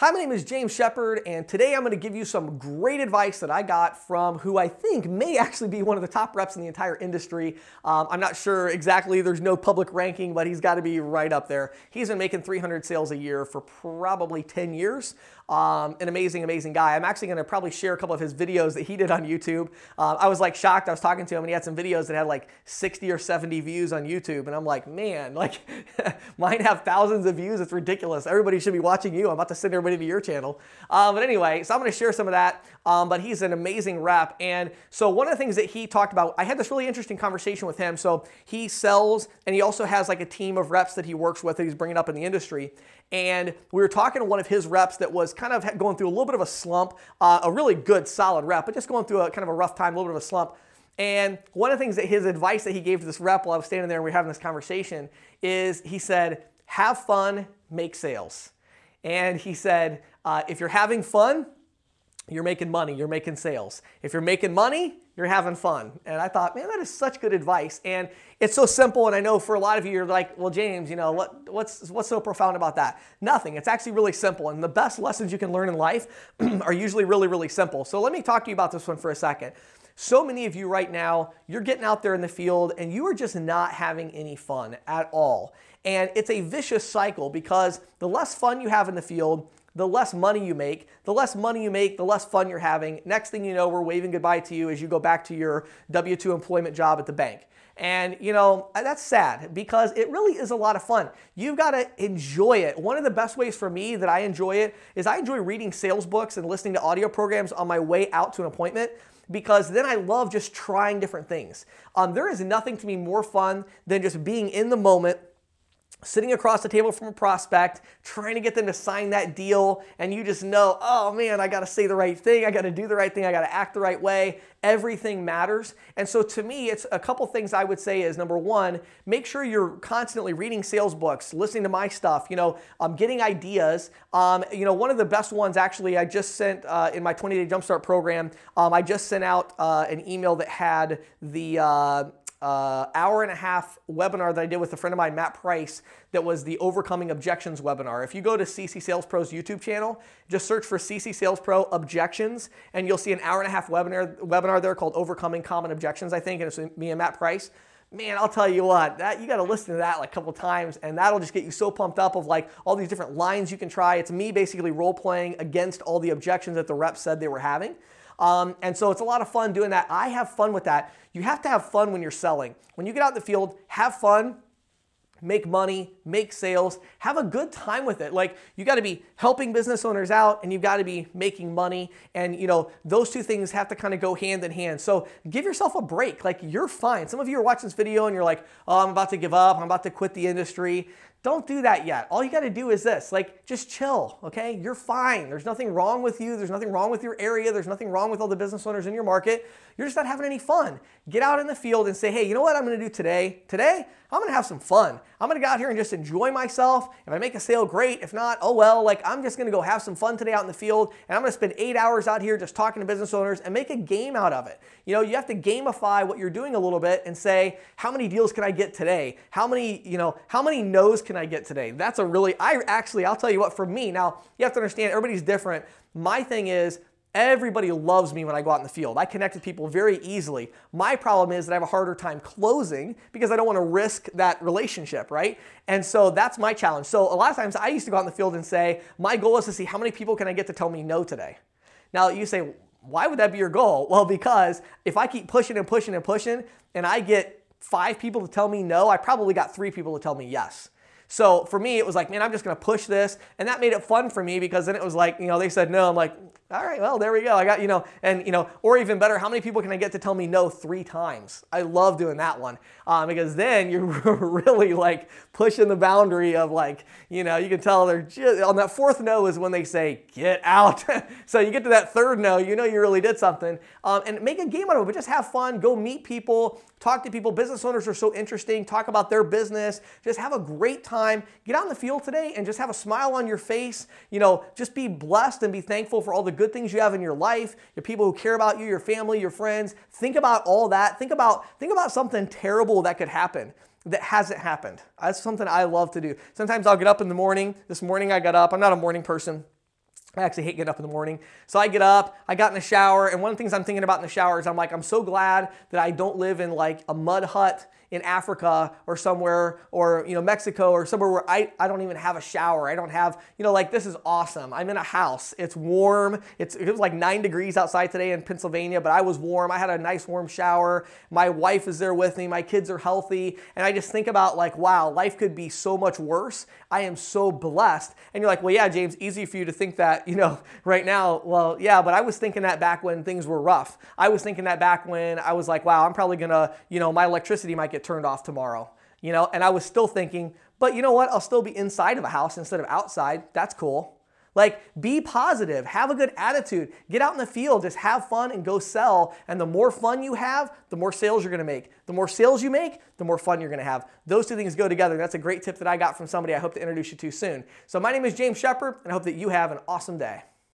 Hi, my name is James Shepherd, and today I'm going to give you some great advice that I got from who I think may actually be one of the top reps in the entire industry. Um, I'm not sure exactly, there's no public ranking, but he's got to be right up there. He's been making 300 sales a year for probably 10 years. Um, an amazing, amazing guy. I'm actually going to probably share a couple of his videos that he did on YouTube. Uh, I was like shocked. I was talking to him, and he had some videos that had like 60 or 70 views on YouTube, and I'm like, man, like mine have thousands of views. It's ridiculous. Everybody should be watching you. I'm about to send everybody to your channel. Uh, but anyway, so I'm going to share some of that. Um, but he's an amazing rep, and so one of the things that he talked about, I had this really interesting conversation with him. So he sells, and he also has like a team of reps that he works with that he's bringing up in the industry. And we were talking to one of his reps that was kind of going through a little bit of a slump, uh, a really good, solid rep, but just going through a kind of a rough time, a little bit of a slump. And one of the things that his advice that he gave to this rep while I was standing there and we were having this conversation is he said, have fun, make sales. And he said, uh, if you're having fun, you're making money, you're making sales. If you're making money, you're having fun. And I thought, man, that is such good advice. And it's so simple. And I know for a lot of you, you're like, well, James, you know, what, what's, what's so profound about that? Nothing. It's actually really simple. And the best lessons you can learn in life are usually really, really simple. So let me talk to you about this one for a second. So many of you right now, you're getting out there in the field and you are just not having any fun at all. And it's a vicious cycle because the less fun you have in the field, the less money you make. The less money you make, the less fun you're having. Next thing you know, we're waving goodbye to you as you go back to your W 2 employment job at the bank. And you know, that's sad because it really is a lot of fun. You've got to enjoy it. One of the best ways for me that I enjoy it is I enjoy reading sales books and listening to audio programs on my way out to an appointment because then I love just trying different things. Um, there is nothing to me more fun than just being in the moment sitting across the table from a prospect, trying to get them to sign that deal, and you just know, oh man, I got to say the right thing, I got to do the right thing, I got to act the right way. Everything matters. And so to me, it's a couple things I would say is number one, make sure you're constantly reading sales books, listening to my stuff, you know, um, getting ideas. Um, you know, one of the best ones actually, I just sent uh, in my 20 day jumpstart program, um, I just sent out uh, an email that had the uh, uh, hour and a half webinar that I did with a friend of mine, Matt Price, that was the Overcoming Objections webinar. If you go to CC Sales Pro's YouTube channel, just search for CC Sales Pro Objections, and you'll see an hour and a half webinar, webinar there called Overcoming Common Objections, I think, and it's me and Matt Price. Man, I'll tell you what, that you got to listen to that like a couple times, and that'll just get you so pumped up of like all these different lines you can try. It's me basically role playing against all the objections that the reps said they were having. Um, and so it's a lot of fun doing that. I have fun with that. You have to have fun when you're selling. When you get out in the field, have fun, make money, make sales, have a good time with it. Like you got to be helping business owners out and you've got to be making money and you know those two things have to kind of go hand in hand. So give yourself a break. Like you're fine. Some of you are watching this video and you're like, "Oh, I'm about to give up. I'm about to quit the industry." Don't do that yet. All you got to do is this like, just chill, okay? You're fine. There's nothing wrong with you. There's nothing wrong with your area. There's nothing wrong with all the business owners in your market. You're just not having any fun. Get out in the field and say, hey, you know what I'm going to do today? Today, I'm going to have some fun. I'm going to go out here and just enjoy myself. If I make a sale, great. If not, oh well. Like, I'm just going to go have some fun today out in the field and I'm going to spend eight hours out here just talking to business owners and make a game out of it. You know, you have to gamify what you're doing a little bit and say, how many deals can I get today? How many, you know, how many no's can I get today? That's a really, I actually, I'll tell you what, for me, now you have to understand everybody's different. My thing is, Everybody loves me when I go out in the field. I connect with people very easily. My problem is that I have a harder time closing because I don't want to risk that relationship, right? And so that's my challenge. So a lot of times I used to go out in the field and say, my goal is to see how many people can I get to tell me no today. Now you say, why would that be your goal? Well, because if I keep pushing and pushing and pushing and I get five people to tell me no, I probably got three people to tell me yes. So for me, it was like, man, I'm just going to push this. And that made it fun for me because then it was like, you know, they said no. I'm like, all right, well, there we go. I got, you know, and, you know, or even better, how many people can I get to tell me no three times? I love doing that one um, because then you're really like pushing the boundary of like, you know, you can tell they're just, on that fourth no is when they say, get out. so you get to that third no, you know, you really did something um, and make a game out of it, but just have fun, go meet people, talk to people. Business owners are so interesting. Talk about their business. Just have a great time. Get out in the field today and just have a smile on your face. You know, just be blessed and be thankful for all the good things you have in your life, your people who care about you, your family, your friends. Think about all that. Think about think about something terrible that could happen that hasn't happened. That's something I love to do. Sometimes I'll get up in the morning. This morning I got up. I'm not a morning person. I actually hate getting up in the morning. So I get up, I got in the shower, and one of the things I'm thinking about in the shower is I'm like, I'm so glad that I don't live in like a mud hut in Africa or somewhere or you know Mexico or somewhere where I, I don't even have a shower. I don't have, you know, like this is awesome. I'm in a house. It's warm. It's it was like nine degrees outside today in Pennsylvania, but I was warm. I had a nice warm shower. My wife is there with me. My kids are healthy. And I just think about like, wow, life could be so much worse. I am so blessed. And you're like, well, yeah, James, easy for you to think that, you know, right now. Well, yeah, but I was thinking that back when things were rough. I was thinking that back when I was like, wow, I'm probably gonna, you know, my electricity might get get turned off tomorrow. You know, and I was still thinking, but you know what? I'll still be inside of a house instead of outside. That's cool. Like, be positive, have a good attitude, get out in the field, just have fun and go sell. And the more fun you have, the more sales you're gonna make. The more sales you make, the more fun you're gonna have. Those two things go together. That's a great tip that I got from somebody I hope to introduce you to soon. So, my name is James Shepherd, and I hope that you have an awesome day.